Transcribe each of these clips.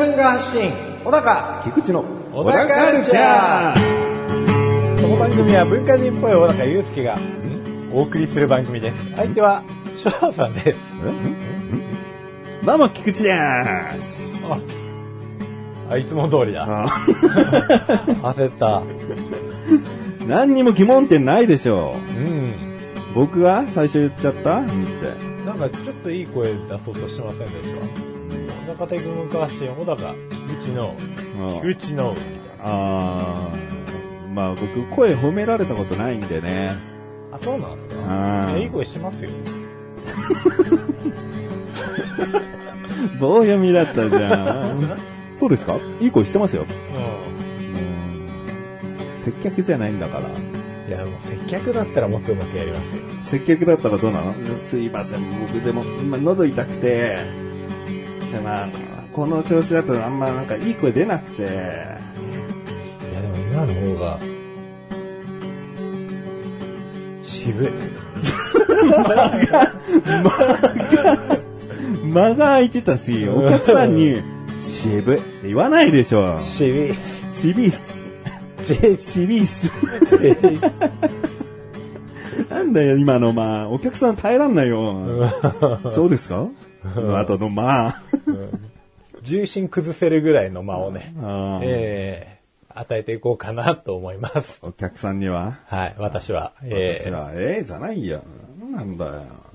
文化発信小高。菊池の小高カルチャー。この番組は文化人っぽい小高祐介がお送りする番組です。相手は翔太さんです。どうも菊池です。ああいつも通りだ。あ。焦った。何にも疑問点ないでしょう。ん。う。僕が最初言っちゃった？うんって。なんかちょっといい声出そうとしてませんでした？小高的文化発信小高菊池の菊池のあーまあ僕声褒められたことないんでね。なあそうなんですか？いやいい声してますよ。棒読みだったじゃん。そうですか？いい声してますよ。ううん。接客じゃないんだから。んいやもう接客だったらもっとうまくやりますよ。接客だったらどうなの？すいません、僕でも今喉痛くて、でまあ、この調子だとあんまなんかいい声出なくて、いやでも今の方が渋い間が空いてたし、お客さんに、渋いって言わないでしょ。渋い渋いっす。渋いっす。なんだよ、今のまあ、お客さん耐えらんないよ。そうですか？あとのまあ。重心崩せるぐらいの間をね、ええ与えていこうかなと思います。お客さんには、はい、私は。え私は、ええじゃないよ。なんだよ。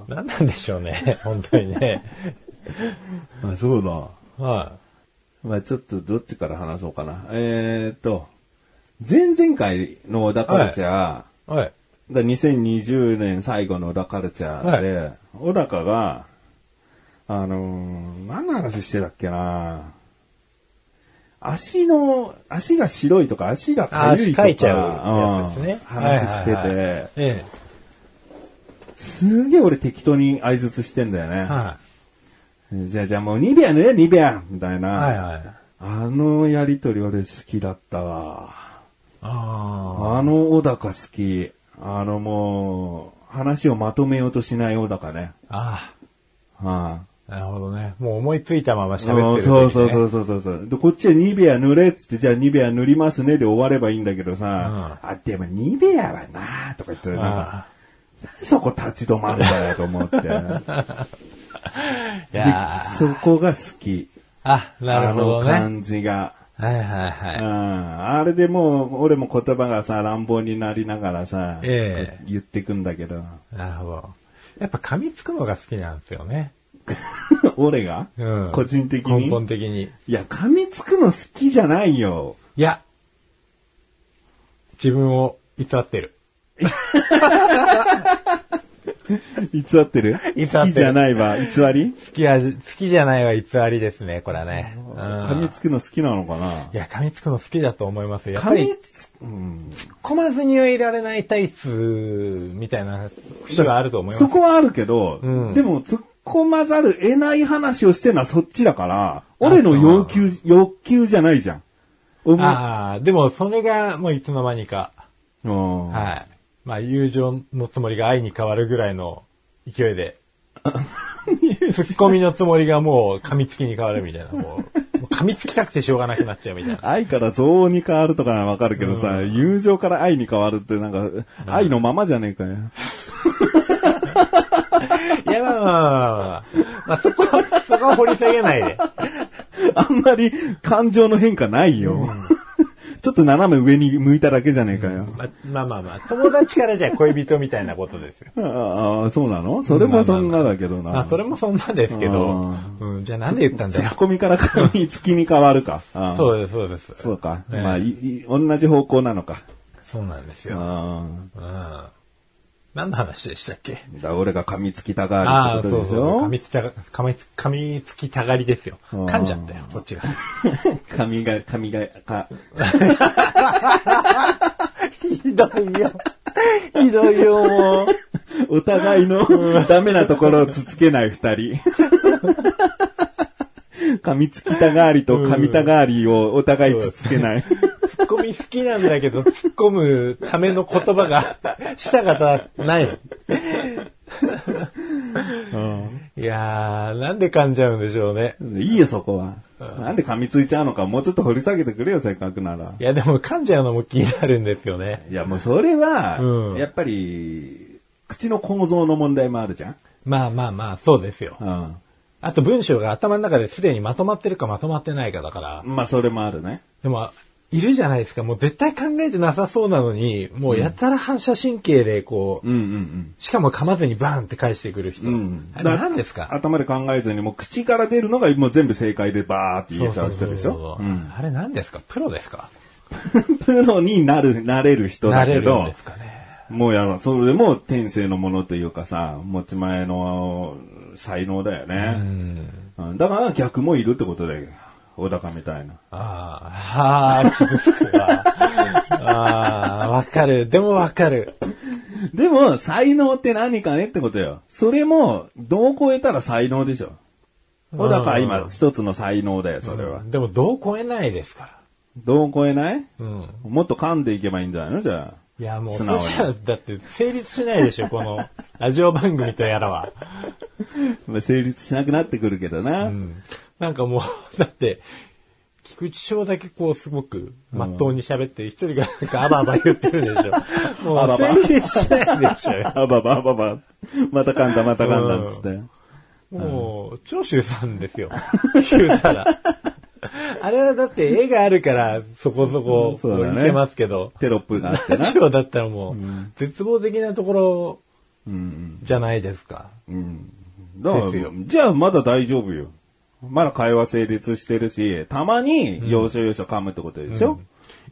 え何なんでしょうね、本当にね。あ、そうだ。はまあちょっとどっちから話そうかな。えーっと、前々回の小田カルチャー、い。はい。だ2020年最後の小田カルチャーで、小高が、あのー何の話してたっけな足の、足が白いとか足がかゆいとか、いちゃうねうん話してて、はいはいはいえすげえ俺適当に相槌してんだよね。えはじゃあじゃあもうニベアね、ニベアみたいい。な。はいはい。あのやりとり俺好きだったわ。ああの小高好き。あのもう、話をまとめようとしない小高ね。あ。あはあ。なるほどね。もう思いついたままい、喋ってる、。そうそうそううそうそうそう。で、こっちはニベア塗れっつって、じゃあニベア塗りますねで終わればいいんだけどさ、あ、でもニベアはなとか言って、なんか、あそこ立ち止まるんだよと思って。あ。いやでそこが好き。あ、なるほどね。あの感じが。はいはいうんはあれでもう、俺も言葉がさ、乱暴になりながらさ、ええ言ってくんだけど、い。なるほど。やっぱ噛みつくのが好きなんですよね。俺が、うん。個人的に？根本的に。いや、噛みつくの好きじゃないよ。いや、自分を偽ってる。偽ってる？偽ってる好きじゃないわ。偽り？好きは、好きじゃないは偽りですね、これはね。うん噛みつくの好きなのかな？いや、噛みつくの好きだと思いますよ。やっぱり、噛み突っつ、うん。込まずにはいられない体質みたいな節はあると思います。そこはあるけど、うんでも突っ込まざる得ない話をしてるのはそっちだから、俺の要求、欲求じゃないじゃん。ああ、でもそれがもういつの間にか、うんはい。まあ、友情のつもりが愛に変わるぐらいの勢いで、突っ込みのつもりがもう噛みつきに変わるみたいな、もう、噛みつきたくてしょうがなくなっちゃうみたいな。愛から憎悪に変わるとかわかるけどさ、友情から愛に変わるってなんか、愛のままじゃねえかよ。いや、まあまあまあまあ、まあ、そこは、そこは掘り下げないで。あんまり感情の変化ないよ。ちょっと斜め上に向いただけじゃねえかよ。まあまあまあまあ、友達からじゃ恋人みたいなことですよ。ああ、そうなのそれもそんなだけどな。まあ、それもそんなですけど、うん、じゃあなんで言ったんだよツッ。コミから噛みつきに変わるか。そうです、そうです。そうか。まあ、同じ方向なのか。そうなんですよ。うん。何の話でしたっけ？あ。だ俺が噛みつきたがああ、るってそうそう。ことでしょ噛みつきたが、噛みつ、噛みつきたがりですよ。うん噛んじゃったよ、こっちが。噛みが、噛みが、か、ひどいよ。ひどいよ、もう。お互いのダメなところをつつけない二人。噛みつきたがりと噛みたがりをお互いつつけない。ツッコミ好きなんだけど、突っ込むための言葉が、した方ない。いやー、なんで噛んじゃうんでしょうね。いいよ、そこは。なんで噛みついちゃうのか、もうちょっと掘り下げてくれよ、せっかくならい。や、でも噛んじゃうのも気になるんですよね。いや、もうそれは、うんやっぱり、口の構造の問題もあるじゃんまあまあまあ、そうですよ。うん。あと文章が頭の中ですでにまとまってるかまとまってないかだから。まあ、それもあるね。でも、いるじゃないですか。もう絶対考えてなさそうなのに、もうやたら反射神経でこう、うんうんしかも噛まずにバーンって返してくる人。うん。何ですか？頭で考えずに、もう口から出るのがもう全部正解でバーって言えちゃう人でしょうん。あれ何ですか？プロですか？プロになる、なれる人なれるんだけどで、すかね。もうや、それも天性のものというかさ、持ち前の才能だようね。ん。うんだから逆もいるってことだよ。小高みたいな。ああ、ああ、傷つくわ。ああ、わかる。でもわかる。でも、才能って何かねってことよ。それも、どう超えたら才能でしょ。小高は今、一つの才能だよ、それは。でも、どう超えないですから。どう超えない？うん。もっと噛んでいけばいいんじゃないの？じゃあ。いや、もう、そしたら、だって、成立しないでしょ、この、ラジオ番組とやらは。まあ、成立しなくなってくるけどな。うん。なんかもう、だって、菊池翔だけこう、すごく、まっとうに喋って、一人がなんか、あばあば言ってるでしょ。もう、あばば成立しないでしょ。あばばあばば。また噛んだ、また噛んだっつって。もう、長州さんですよ。言うたら。あれはだって絵があるからそこそこいけますけど、テロップがあってラな。ジオだったらもう、絶望的なところうん。じゃないですか。うん。だからですよじゃあまだ大丈夫よ。まだ会話成立してるし、たまに要所要所噛むってことでしょ、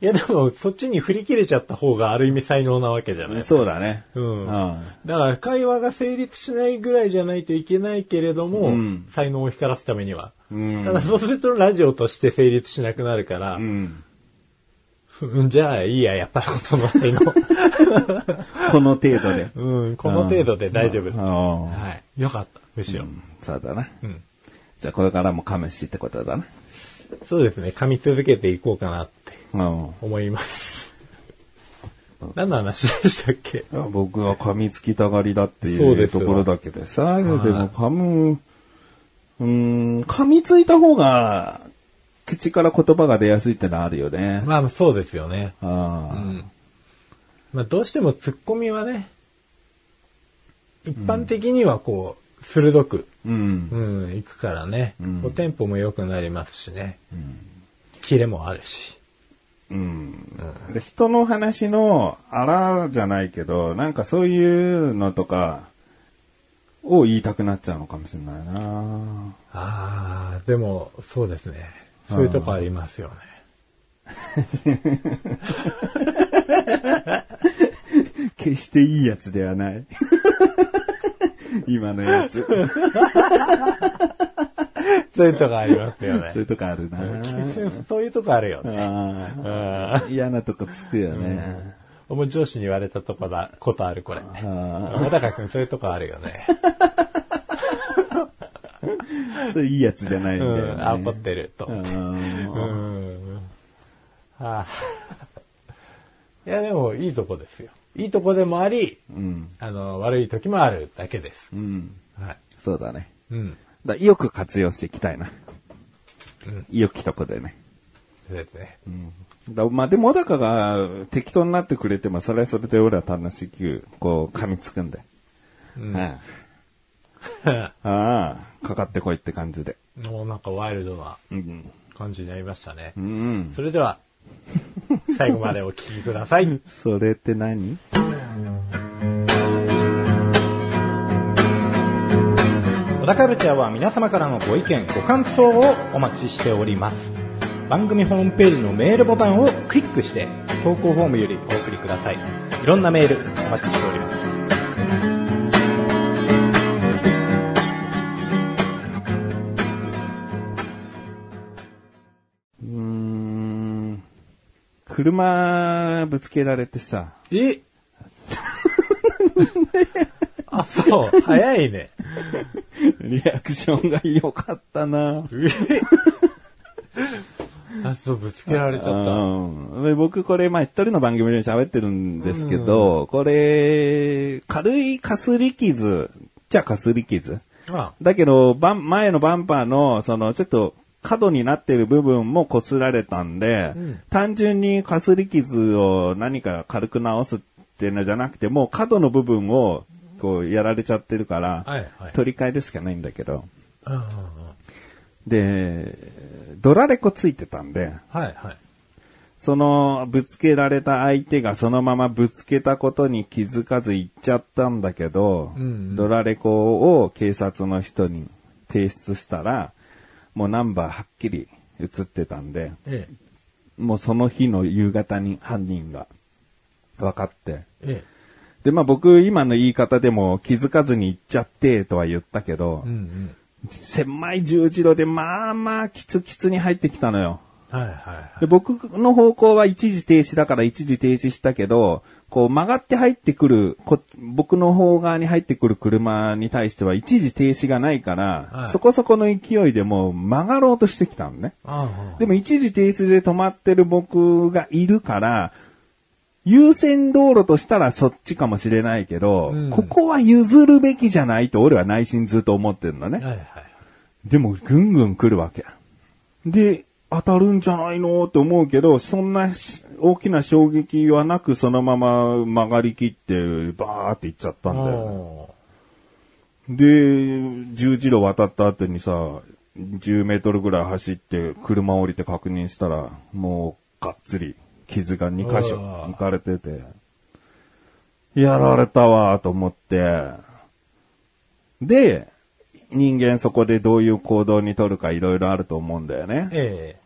いやでも、そっちに振り切れちゃった方がある意味才能なわけじゃない。そうだね。うん。うんだから会話が成立しないぐらいじゃないといけないけれども、うん才能を光らすためには。うんただそうするとラジオとして成立しなくなるから、うん。うんじゃあいいや、やっぱりこの才能。この程度で。うん、この程度で大丈夫。あはい。よかった、むしろ。あ。そうだな。うん。じゃあこれからも噛むしってことだな。そうですね、噛み続けていこうかなってうん。思います。何の話でしたっけ？僕は噛みつきたがりだっていうところだけどさ、でも噛む、うーん、噛みついた方が、口から言葉が出やすいってのはあるよね。まあそうですよね。あうあん。まあどうしてもツッコミはね、一般的にはこう、鋭く、うん。うん、いくからね、うんテンポも良くなりますしね。キレもあるし。うん。で人の話のあらじゃないけど、なんかそういうのとかを言いたくなっちゃうのかもしれないなああ、でもそうですね。そういうとこありますよね。決していいやつではない。今のやつ。そういうとこありますよねそう。いうとこあるな そういうとこあるよね。嫌なとこつくよね。もう上司に言われたとこだ、ことある、これ。あ小高くんそういうとこあるよね。あそれいいやつじゃないんうだよね。ん、あ、怒ってると。いや、でも、いいとこですよ。いいとこでもあり、うん。あの、悪い時もあるだけです。うん。はい。そうだね。うん。だよく活用していきたいな。うんよきとこでね。そうですね。だまあ、でも、小高が適当になってくれても、それはそれで俺は楽しく、こう、噛みつくんで。うん。ああ ああ、かかってこいって感じで。もうなんかワイルドなうん。感じになりましたねう。ん。それでは、最後までお聞きください。それって何？小田カルチャーは皆様からのご意見、ご感想をお待ちしております。番組ホームページのメールボタンをクリックして、投稿フォームよりお送りください。いろんなメールお待ちしております。車ぶつけられてさ、え？あ、そう。早いね。リアクションが良かったな。え？あ あ、そう、ぶつけられちゃった。うんで僕これ、まあ一人の番組で喋ってるんですけど、これ、軽いかすり傷、じゃあかすり傷。あだけど、バン前のバンパーの、その、ちょっと、角になってる部分も擦られたんで、単純にかすり傷を何か軽く直すっていうのじゃなくて、もう角の部分を、こう、やられちゃってるから、はいはい取り替えるしかないんだけど。うんうんうんで、ドラレコついてたんで、はいはい。その、ぶつけられた相手がそのままぶつけたことに気づかず行っちゃったんだけど、うんうんドラレコを警察の人に提出したら、もうナンバーはっきり映ってたんで、えもうその日の夕方に犯人が分かって、え。えで、まあ僕今の言い方でも気づかずに行っちゃってとは言ったけど、え。うんうん。狭い十字路でまあまあキツキツに入ってきたのよ。はいはいはい。で僕の方向は一時停止だから一時停止したけど、こう曲がって入ってくる、こ僕の方側に入ってくる車に対しては一時停止がないから、はいそこそこの勢いでもう曲がろうとしてきたのね。でも一時停止で止まってる僕がいるから、優先道路としたらそっちかもしれないけど、うんここは譲るべきじゃないと俺は内心ずっと思ってるのね。はいはい。でも、ぐんぐん来るわけ。で、当たるんじゃないのって思うけど、そんなし大きな衝撃はなく、そのまま曲がりきって、バーって行っちゃったんだよ。おで、十字路渡った後にさ、10メートルぐらい走って、車降りて確認したら、もう、がっつり、傷が2箇所抜かれてて、やられたわ、と思って、で、人間そこでどういう行動に取るかいろいろあると思うんだよね。え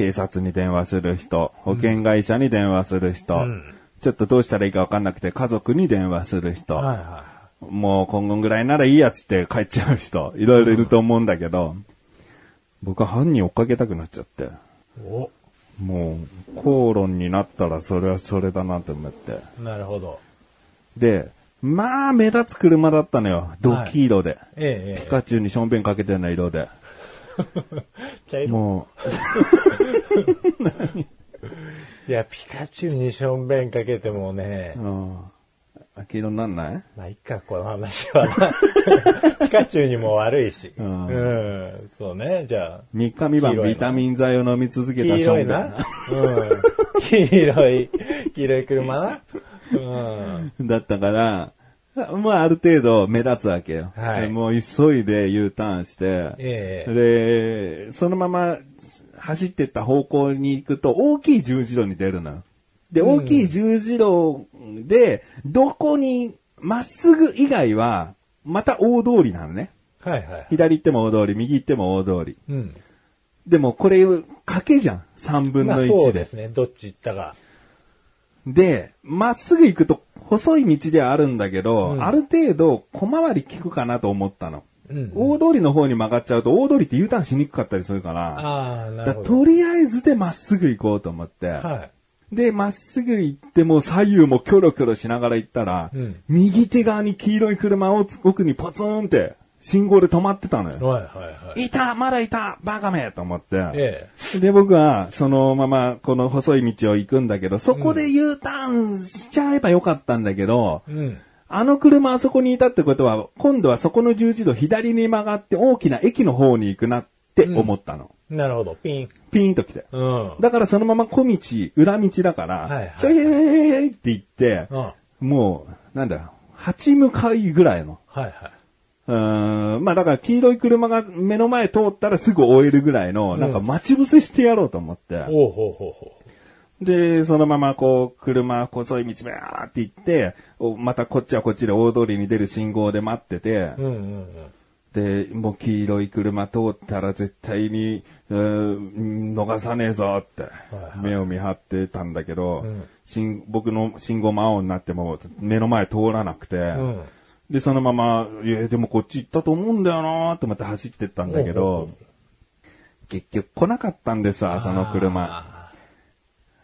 警察に電話する人、保険会社に電話する人、うんちょっとどうしたらいいかわかんなくて家族に電話する人、え。はいはもう今後ぐらいならいいやつって帰っちゃう人、いろいろいると思うんだけど、僕は犯人追っかけたくなっちゃって、もう口論になったらそれはそれだなと思って。なるほど。で、まあ目立つ車だったのよ。ドキ色で。えええピカチュウにションベンかけてるような色で。え。茶色もいや、ピカチュウにしょんべんかけてもねう、、うん。秋色になんない？まあ、いっか、この話はな。ピカチュウにも悪いし。ううんん。そうね。じゃあ、3日3晩ビタミン剤を飲み続けた黄ションベン色いな。うん。黄色い、黄色い車な。うん。だったから、まあある程度目立つわけよ。はいでもう急いで U ターンして、ええで、そのまま走ってった方向に行くと大きい十字路に出るのよ。で、大きい十字路で、どこに、まっすぐ以外は、また大通りなのね。はいはい。左行っても大通り、右行っても大通り。うん。でもこれ、賭けじゃん。3分のまあそう1で。ですね。どっち行ったか。で、まっすぐ行くと細い道ではあるんだけど、うんある程度小回り効くかなと思ったの。うん。大通りの方に曲がっちゃうと、大通りって U ターンしにくかったりするから、ああ、なだるほど。とりあえずでまっすぐ行こうと思って、はで、まっすぐ行っても左右もキョロキョロしながら行ったら、うん右手側に黄色い車を奥にポツンって信号で止まってたのい。よ。はいはいはい。いたまだいたバカめと思って。えで、僕は、そのまま、この細い道を行くんだけど、そこで U ターンしちゃえばよかったんだけど、え。うん。あの車あそこにいたってことは、今度はそこの十字路左に曲がって大きな駅の方に行くなって思ったの。なるほど。ピン。ピーンと来て。うん。だからそのまま小道、裏道だから、はいはいひょいひょいひょいひょいって言って、うん。もう、なんだ、8向かいぐらいの。はいはい。うーん、まあだから黄色い車が目の前通ったらすぐ追えるぐらいの、なんか待ち伏せしてやろうと思って。ほうほうほうほで、そのままこう、車、細い道べーって行って、おまたこっちはこっちで大通りに出る信号で待ってて、う。うんうんうん。で、もう黄色い車通ったら絶対に、逃さねえぞってはい、目を見張ってたんだけど、うん信僕の信号真青になっても目の前通らなくて、うん。で、そのまま、いや、でもこっち行ったと思うんだよなと思って走ってったんだけど、結局来なかったんですわ、その車。あ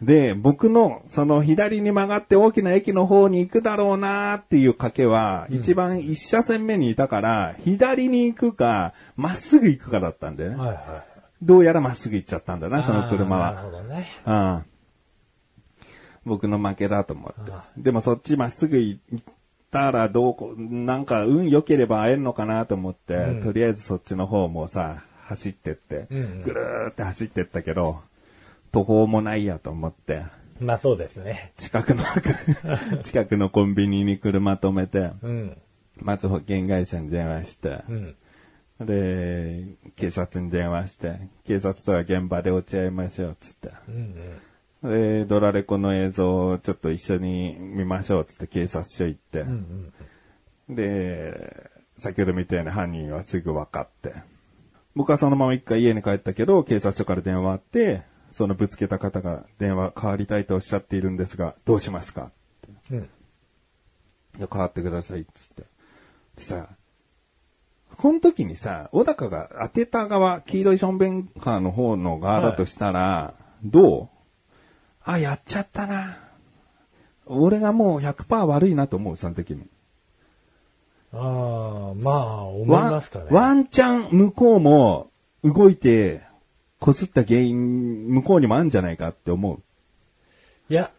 で、僕の、その左に曲がって大きな駅の方に行くだろうなっていう賭けは、一番一車線目にいたから、左に行くか、まっすぐ行くかだったんでね。ーはいはどうやらまっすぐ行っちゃったんだな、その車なるは。ほどね。うん。僕の負けだと思って。でもそっちまっすぐ行ったらどうこ、なんか運良ければ会えるのかなと思って、とりあえずそっちの方もさ、走ってって、うんうんぐるーって走ってったけど、途方もないやと思って、まあそうですね。近くの、近くのコンビニに車止めて、うん。まず保険会社に電話して、うん。で、警察に電話して、警察とは現場で落ち合いましょう、つって。うん。で、ドラレコの映像をちょっと一緒に見ましょう、つって警察署行って。うん。で、先ほどみたいな犯人はすぐ分かって。僕はそのまま一回家に帰ったけど、警察署から電話あって、そのぶつけた方が電話変わりたいとおっしゃっているんですが、どうしますか？うん。いや、変わってください、つって。でさ、この時にさ、小高が当てた側、黄色いションベンカーの方の側だとしたら、どう？あ、やっちゃったな。俺がもう100%悪いなと思う、その時に。ああ、まあ、思いますかね。ワンチャン向こうも動いて、こすった原因、向こうにもあるんじゃないかって思う。いや、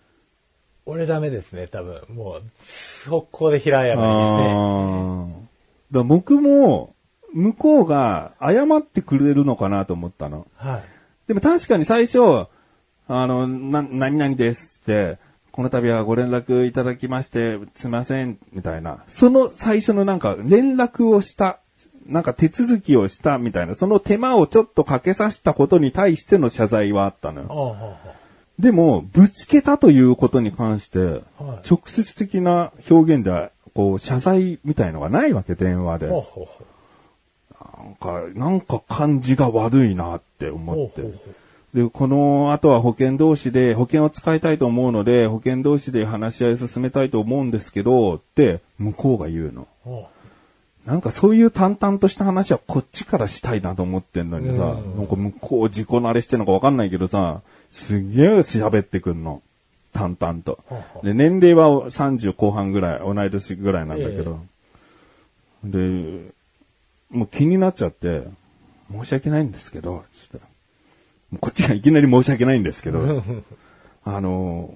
俺ダメですね、多分。もう、速攻で平謝りですね。あーだ僕も、向こうが謝ってくれるのかなと思ったの。はい。でも確かに最初、あの、な、何々ですって、この度はご連絡いただきまして、すいません、みたいな。その最初のなんか、連絡をした、なんか手続きをしたみたいな、その手間をちょっとかけさせたことに対しての謝罪はあったのよ。でも、ぶつけたということに関して、はい直接的な表現では、こう、謝罪みたいのがないわけ、電話で。なんか、なんか感じが悪いなってう。思って。で、この後は保険同士で、保険を使いたいと思うので、保険同士で話し合い進めたいと思うんですけど、って、向こうが言うの。なんかそういう淡々とした話はこっちからしたいなと思ってんのにさ、うんなんか向こう自己慣れしてんのかわかんないけどさ、すげえ喋ってくんの。淡々と。で、年齢は30後半ぐらい、同い年ぐらいなんだけど。で、もう気になっちゃって、申し訳ないんですけど、つってもうこっちがいきなり申し訳ないんですけど、あの、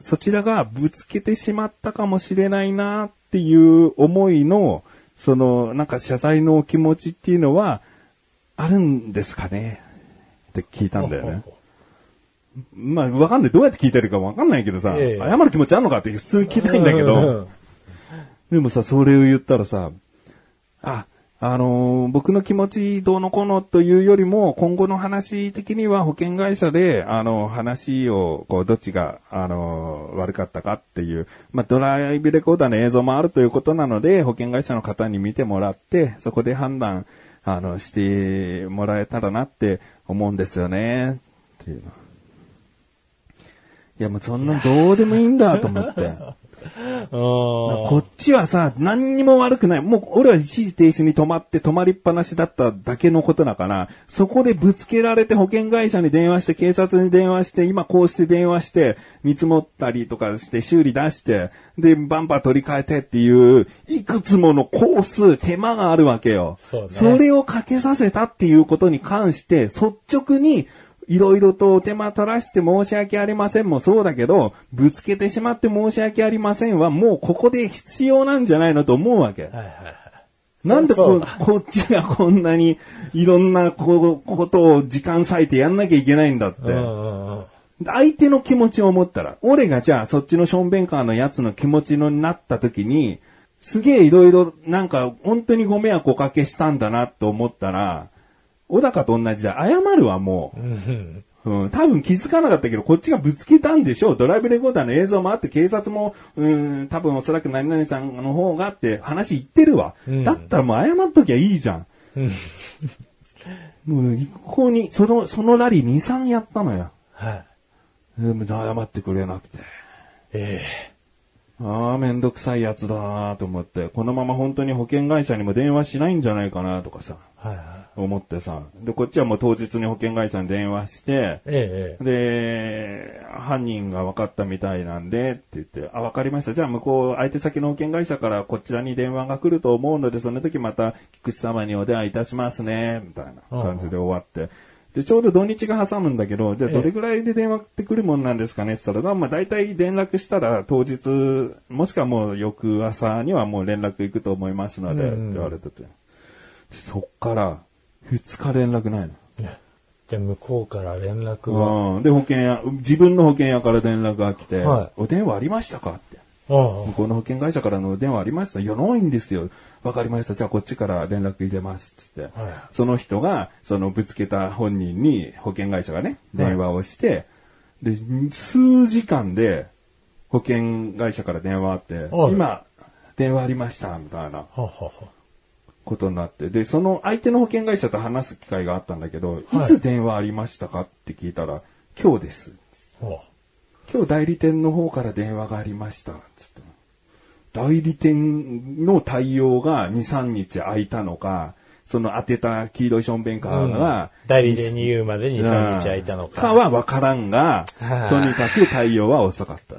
そちらがぶつけてしまったかもしれないなっていう思いの、その、なんか謝罪のお気持ちっていうのは、あるんですかね？って聞いたんだよね。まあ、わかんない。どうやって聞いてるかわかんないけどさ、ええ謝る気持ちあんのかって普通に聞きたいんだけうどん、でもさ、それを言ったらさ、あ、あの僕の気持ちどうのこうのというよりも、今後の話的には保険会社で、あの、話を、こう、どっちが、あの悪かったかっていう、まあ、ドライブレコーダーの映像もあるということなので、保険会社の方に見てもらって、そこで判断、あの、してもらえたらなって思うんですよね、っていうの。いや、もうそんなどうでもいいんだと思って。こっちはさ、何にも悪くない。もう、俺は一時停止に止まって止まりっぱなしだっただけのことだから、そこでぶつけられて保険会社に電話して、警察に電話して、今こうして電話して、見積もったりとかして、修理出して、で、バンパー取り替えてっていう、いくつものコース、手間があるわけよ。そうねれをかけさせたっていうことに関して、率直に、いろいろとお手間取らして申し訳ありませんもそうだけど、ぶつけてしまって申し訳ありませんはもうここで必要なんじゃないのと思うわけ。はいはいはい。なんでここっちがこんなにいろんなこうことを時間割いてやんなきゃいけないんだって。相手の気持ちを思ったら、俺がじゃあそっちのションベンカーのやつの気持ちのになった時に、すげえいろいろなんか本当にご迷惑おかけしたんだなと思ったら、小高と同じで謝るわもう。うんうん、多分気づかなかったけど、こっちがぶつけたんでしょう。ドライブレコーダーの映像もあって、警察も、うん、多分おそらく何々さんの方がって話言ってるわ。うんだったらもう謝っときゃいいじゃん。うん。もう一向に、その、そのラリー2、3やったのよ。はい。でも謝ってくれなくて。えああ、めんどくさいやつだなと思って、このまま本当に保険会社にも電話しないんじゃないかなとかさ、えはいは思ってさ。で、こっちはもう当日に保険会社に電話して、い。えええで、犯人が分かったみたいなんで、って言って、あ、分かりました。じゃあ向こう、相手先の保険会社からこちらに電話が来ると思うので、その時また、菊池様にお電話いたしますね、みたいな感じで終わって。で、ちょうど土日が挟むんだけど、じゃあどれぐらいで電話って来るもんなんですかね？って言ったら、まあ大体連絡したら当日、もしくはもう翌朝にはもう連絡行くと思いますので、って言われてて。そっから、2日連絡ないの。じゃあ向こうから連絡が。うん。で、保険屋、自分の保険屋から連絡が来て、はいお電話ありましたかって。あ向こうの保険会社からのお電話ありましたいや、ないんですよ。わかりました。じゃあこっちから連絡入れます。つって。その人が、そのぶつけた本人に保険会社がね、電話をして、で、数時間で保険会社から電話あって、はい今、電話ありました、みたいなはははことになって、で、その相手の保険会社と話す機会があったんだけど、はいいつ電話ありましたかって聞いたら、今日です。は今日代理店の方から電話がありました。つって代理店の対応が2、3日空いたのか、その当てた黄色いションベンカーが、代理店に言うまでに3日空いたのか。かは分からんが、はあとにかく対応は遅かった。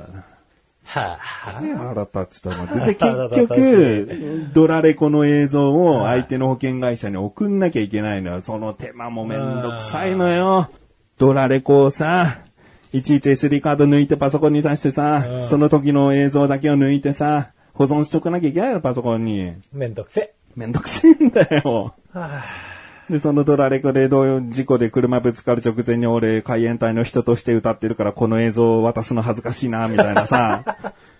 はあ、で腹立つと思って。で、結局、ドラレコの映像を相手の保険会社に送んなきゃいけないのよ。その手間もめんどくさいのよ。ドラレコをさ、いちいち SD カード抜いてパソコンに挿してさ、その時の映像だけを抜いてさ、保存しとかなきゃいけないの、パソコンに。めんどくせ。めんどくせえんだよ。で、そのドラレコでどういう事故で車ぶつかる直前に俺、海援隊の人として歌ってるからこの映像を渡すの恥ずかしいな、みたいなさ。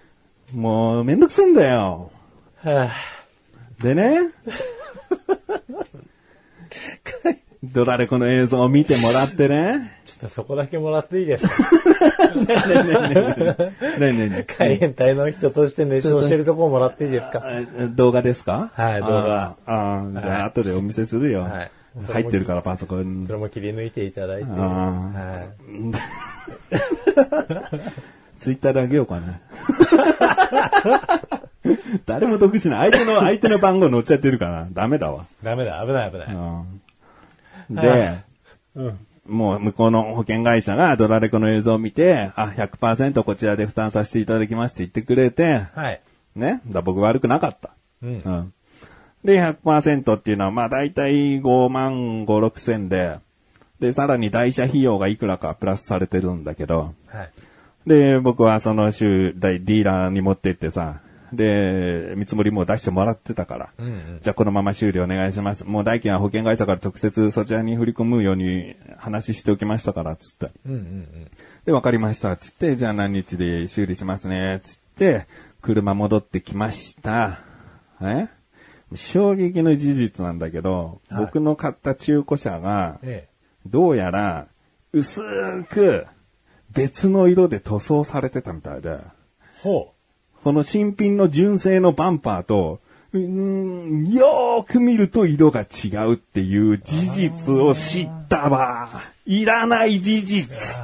もう、めんどくせえんだよ。はでね。ドラレコの映像を見てもらってね。ちょっとそこだけもらっていいですか？ねえねえねえ海援隊の人として熱唱してるところもらっていいですか？え動画ですか？はい動画あーあー、じゃあ後でお見せするよ。はい入ってるからパソコンにそれも切り抜いていただいて。あはツイッターであげようかな。誰も得しない。相手の、相手の番号載っちゃってるから、ダメだわ。い。ダメだ、危ない危ない。うんで、もう向こうの保険会社がドラレコの映像を見て、あ、100%こちらで負担させていただきますって言ってくれて、はい。ね？だ僕悪くなかった。うん。うん。で、100%っていうのは、まあ大体5万5、6千で、で、さらに代車費用がいくらかプラスされてるんだけど、はい。で、僕はその週、ディーラーに持って行ってさ、で、見積もりもう出してもらってたから、うんうん。じゃあこのまま修理お願いします。もう代金は保険会社から直接そちらに振り込むように話しておきましたから、つって。うんうんで、わかりました、つって、じゃあ何日で修理しますね、つって、車戻ってきました。え？衝撃の事実なんだけど、はい僕の買った中古車が、うん。えどうやら、薄く、別の色で塗装されてたみたいで、え。ほこの新品の純正のバンパーと、うーんよーく見ると色が違うっていう事実を知ったわ。いらない事実。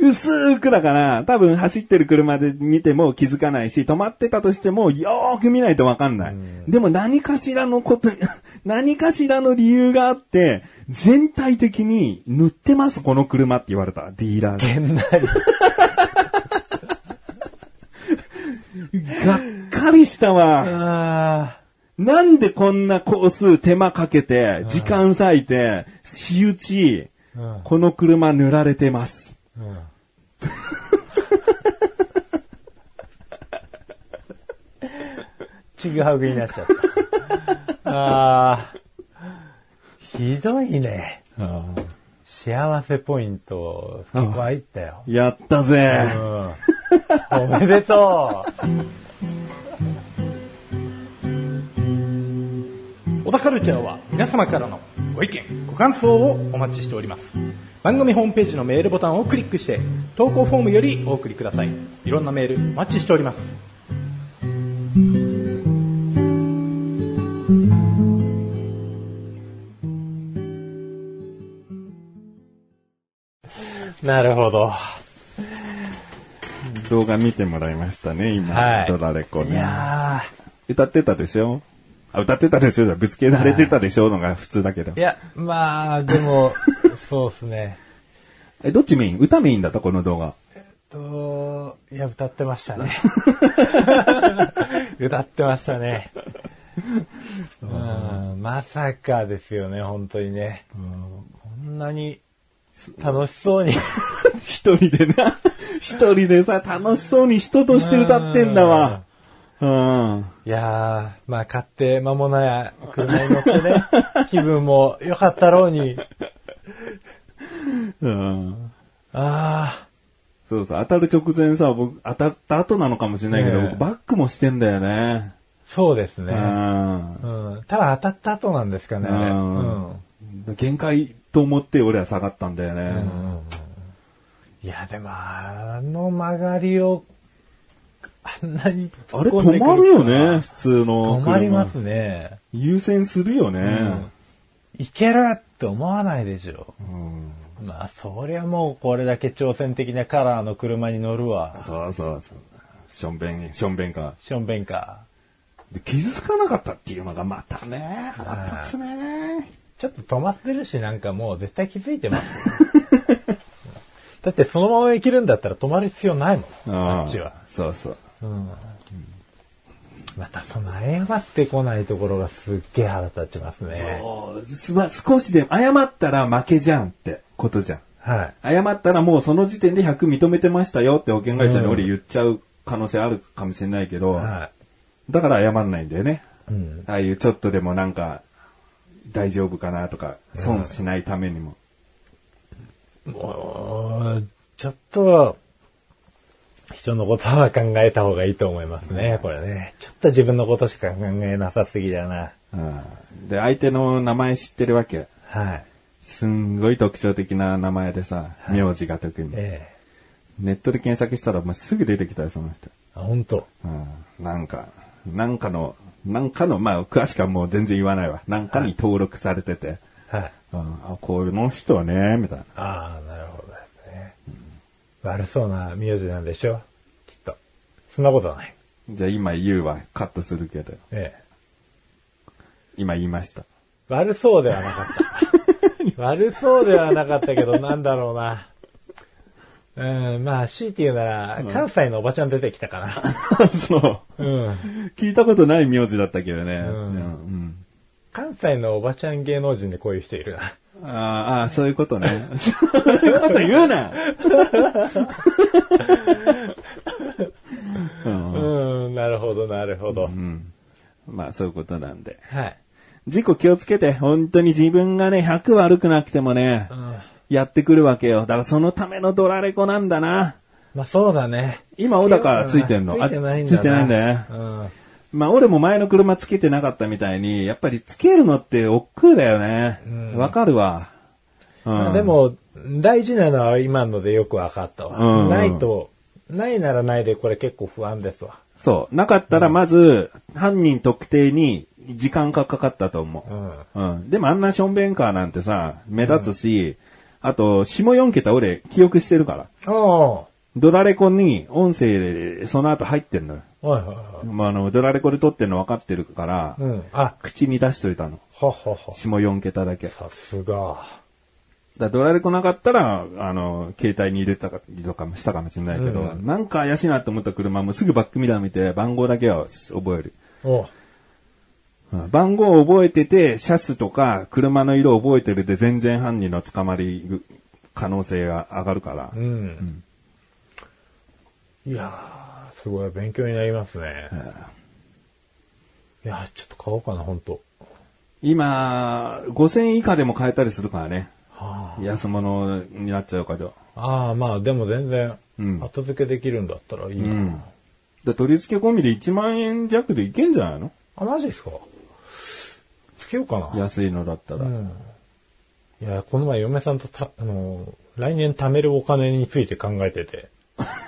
薄くだから、多分走ってる車で見ても気づかないし、止まってたとしてもよーく見ないとわかんない。でも何かしらのこと、何かしらの理由があって、全体的に塗ってます、この車って言われた、ディーラーう。で。げんなり。がっかりしたわ。あなんでこんな工数手間かけて、時間割いて、仕打ち、うんこの車塗られてます。ちぐはぐになっちゃった。ああ。ひどいね。幸せポイント、結構入ったよ。やったぜ。うん。おめでとう。小田カルチャーは皆様からのご意見、ご感想をお待ちしております。番組ホームページのメールボタンをクリックして、投稿フォームよりお送りください。いろんなメールお待ちしております。なるほど。動画見てもらいましたね、今。はいドラレコいね。や歌ってたでしょ？あ、歌ってたでしょぶつけられてたでしょのが普通だけどー。い。や、まあ、でも、そうですね。え、どっちメイン？歌メインだった？この動画。と、いや、歌ってましたね。歌ってましたね。うんまさかですよね、本当にね。こんなに楽しそうに。一人でな、一人でさ、楽しそうに人として歌ってんだわ。うん。いやー、まあ買って間もない車に乗ってね、気分も良かったろうに。うん。あそうそう、当たる直前さ、僕、当たった後なのかもしれないけど、僕バックもしてんだよね。ー、そうですね。うん。うん。ただ当たった後なんですかね。うん。うん限界と思って俺は下がったんだよね。いや、でも、あの曲がりを、あんなにあれ止まるよね、普通の車。止まりますね。優先するよね。いけるって思わないでしょ。うんまあ、そりゃもうこれだけ挑戦的なカラーの車に乗るわ。そうそうそう。しょんべん、しょんべんか。ションベンカで傷つかなかったっていうのがまたね、腹立つね。ー。ちょっと止まってるし、なんかもう絶対気づいてますよ。だってそのまま行けるんだったら止まる必要ないもん。あっちは。そうそう。またその謝ってこないところがすっげえ腹立ちますね。そうすま少しで、謝ったら負けじゃんってことじゃん。はい。謝ったらもうその時点で100認めてましたよって保険会社に俺言っちゃう可能性あるかもしれないけど、はだから謝んないんだよね。い。うん。ああいうちょっとでもなんか、大丈夫かなとか、損しないためにも。もう、ちょっと、人のことは考えた方がいいと思いますね、これね。ちょっと自分のことしか考えなさすぎだな。うんで、相手の名前知ってるわけ。はい。すんごい特徴的な名前でさ、名字が特に。ええネットで検索したらもうすぐ出てきたよ、その人。あ、本当うん、なんか、なんかの、なんかの、まあ、詳しくはもう全然言わないわ。なんかに登録されてて、はい。うん、あ、この人ね、みたいな。ああ。悪そうな名字なんでしょ？きっと。そんなことない。じゃあ今言うはカットするけど、ええ。今言いました。悪そうではなかった。悪そうではなかったけど、なんだろうな。うん、まあ、強いて言うなら、関西のおばちゃん出てきたかな。そう。うん。聞いたことない名字だったけどね。んうん関西のおばちゃん芸能人でこういう人いるな。うんあーあー、そういうことね。そういうこと言うなうんうん、なるほど、なるほど。うんまあそういうことなんで。はい。事故気をつけて、本当に自分がね、100悪くなくてもね、うんやってくるわけよ。だからそのためのドラレコなんだな。まあそうだね。今、小高ついてんの？ついてないんだついてないんだよね。うん。まあ俺も前の車つけてなかったみたいに、やっぱりつけるのって億劫だよね。わ、かるわ。うんで、も、大事なのは今のでよく分かったわ。うんないと、ないならないでこれ結構不安ですわ。そう。なかったらまず、犯人特定に時間がかかったと思うん。う。うん。でもあんなションベンカーなんてさ、目立つし、あと、下4桁俺記憶してるから。おドラレコに音声でその後入ってんのよ。ーはいはいはまあ、あの、ドラレコで撮ってんの分かってるから、い。うん。あ、口に出しといたの。ははは。下4桁だけ。さすが。らドラレコなかったら、あの、携帯に入れたりとかもしたかもしれないけど、うんなんか怪しいなと思った車もすぐバックミラー見て番号だけは覚える。おうん番号を覚えてて、シャスとか車の色を覚えてるで全然犯人の捕まり可能性が上がるから。うん。いやー、すごい勉強になりますね。いやー、ちょっと買おうかな、本当今、5000円以下でも買えたりするからね。は安物になっちゃうけど。ああー、まあでも全然、うん後付けできるんだったらいいな。うん。で取り付け込みで1万円弱でいけんじゃないの？あ、マジですか？つけようかな。安いのだったら。うん。いや、この前嫁さんとた、あの、来年貯めるお金について考えてて、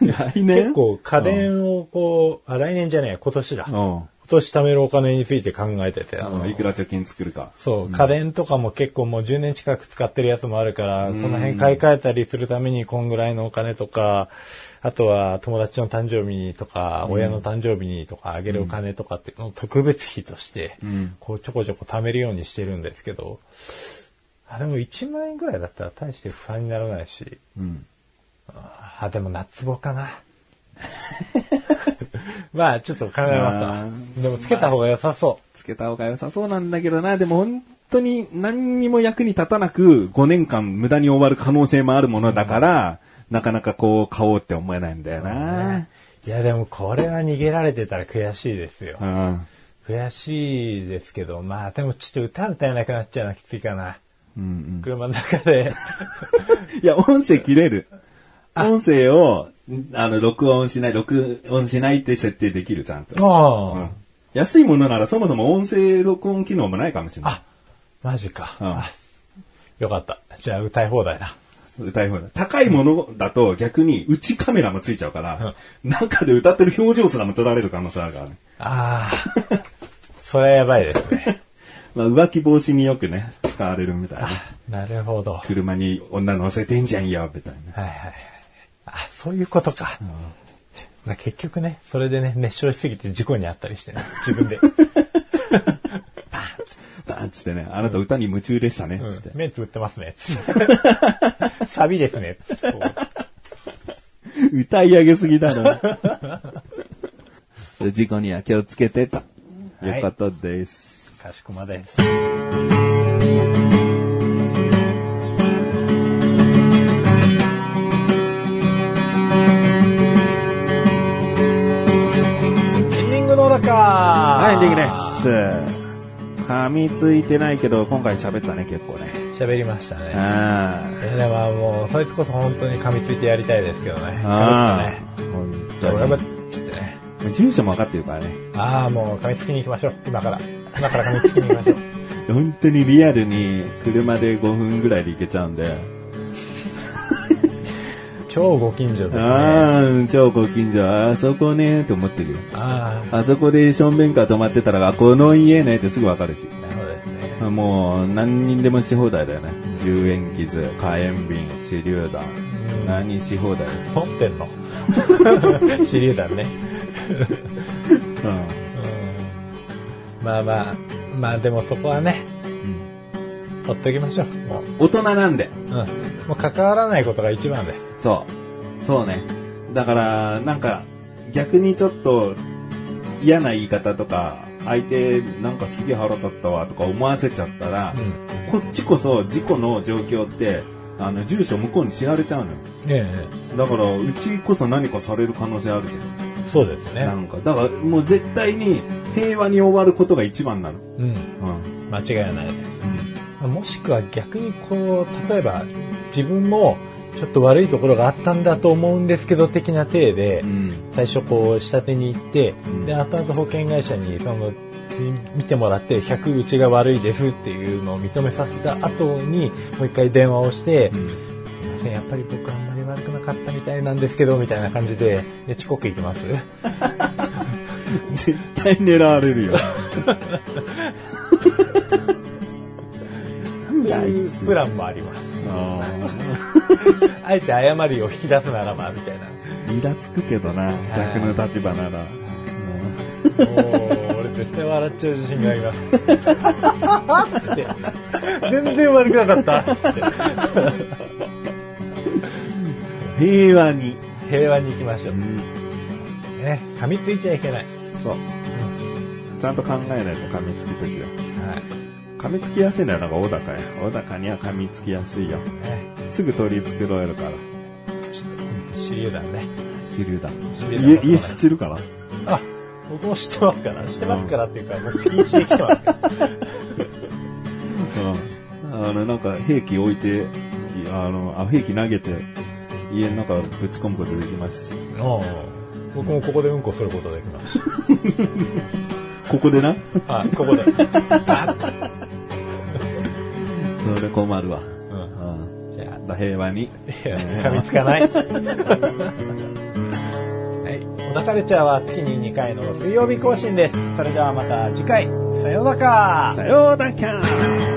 来年？結構家電をこう、あ、来年じゃねえ、今年だ。今う年貯めるお金について考えてて、あのん。いくら貯金作るか。そう、家電とかも結構もう10年近く使ってるやつもあるから、この辺買い替えたりするためにこんぐらいのお金とか、あとは友達の誕生日にとか、親の誕生日にとかあげるお金とかっていうのを特別費として、こうちょこちょこ貯めるようにしてるんですけど、あ、でも1万円ぐらいだったら大して不安にならないし、うん。あ、でも夏棒かな。まあ、ちょっと考えますわあ。でも、つけた方が良さそつけた方が良さそうなんだけどな。でも本当に何にも役に立たなく5年間無駄に終わる可能性もあるものだから、なかなかこう買おうって思えないんだよな。う。いや、でも、これは逃げられてたら悔しいですよう。ん。悔しいですけど、まあ、でも、ちょっと歌歌えなくなっちゃうのはきついかな。うん車の中で。いや、音声切れる。音声を、あの、録音しない、録音しないって設定できる、ちゃんと。ああ、うん安いものならそもそも音声録音機能もないかもしれない。あ、マジか。うんあよかった。じゃあ、歌い放題だ。歌い放題。高いものだと逆に内カメラもついちゃうから、中で歌ってる表情すらも撮られる可能性あるからね。ああ、それはやばいですね。まあ、浮気防止によくね、使われるみたいな。なるほど。はい車に女乗せてんじゃんよ、みたいな。はいはい。あ、そういうことか。まあ結局ね、それでね、熱唱しすぎて事故にあったりしてね、自分で。バーンつってね、あなた歌に夢中でしたね、つって。目つぶってますね。サビですね。こう歌い上げすぎだろ。事故には気をつけてと。いうことです。かしこまです。ディングの中はい、エンディングです。噛みついてないけど、今回喋ったね、結構ね。喋りましたね。あいやでももう、そいつこそ本当に噛みついてやりたいですけどね。あ。あ。本じゃあ、俺も、当につってね。住所も分かってるからね。ああ、もう噛みつきに行きましょう。今から。今から噛みつきに行きましょう。本当にリアルに車で5分ぐらいで行けちゃうんで。超ご近所ですね。ああ、超ご近所、あそこね、って思ってるよ。ああそこでションベンカー止まってたら、あ、この家ねってすぐ分かるし。あ、なるほどですね。もう、何人でもし放題だよね。10円傷、火炎瓶、手榴弾。何し放題？持ってんの 手榴弾ね。うん。うんまあまあ、まあでもそこはね、ほっときましょう。もう、大人なんで。うん。もう関わらないことが一番です。そう。そうね。だから、なんか、逆にちょっと嫌な言い方とか、相手なんかすげえ腹立ったわとか思わせちゃったら、こっちこそ事故の状況って、あの、住所向こうに知られちゃうのよ。えだから、うちこそ何かされる可能性あるじゃえ、そうですん。ねな。んか、だからもう絶対に平和に終わることが一番なの。うん。うん。間違いないです。もしくは逆にこう、例えば自分もちょっと悪いところがあったんだと思うんですけど的な体で、うん。最初こう下手に行って、んで、後々保険会社にその、見てもらって100うちが悪いですっていうのを認めさせた後にもう一回電話をして、すいません、やっぱり僕あんまり悪くなかったみたいなんですけど、みたいな感じで、で、遅刻行きます？絶対狙われるよ。いつ。プランもあります。ああえて誤りを引き出すならば、みたいな。ーイラつくけどな、逆の立場なら。もう、俺絶対笑っちゃう自信があります。全然悪くなかった平和に。平和に行きましょう。うんね、噛みついちゃいけない。そう。ちゃんと考えないと噛みつくときは。はい。噛みつきやすいのはなんか小高や。小高には噛みつきやすいよ。ね、すぐ取り繕えるから。ちょっと、手榴弾ね。手榴弾。家、家知ってるからあ、僕も知ってますから。知ってますからっていうか、もう禁止で来てますから。うん。あの、なんか兵器置いて、いあの、あ、兵器投げて、家の中ぶち込むことできますし。おう僕もここでうんこすることできます。ここでな？あ、ここで。それ困るわ。うん。うん。じゃだ平和に。いや、噛みつかない。はい。小田カルチャーは月に2回の水曜日更新です。それではまた次回、さようならさようなら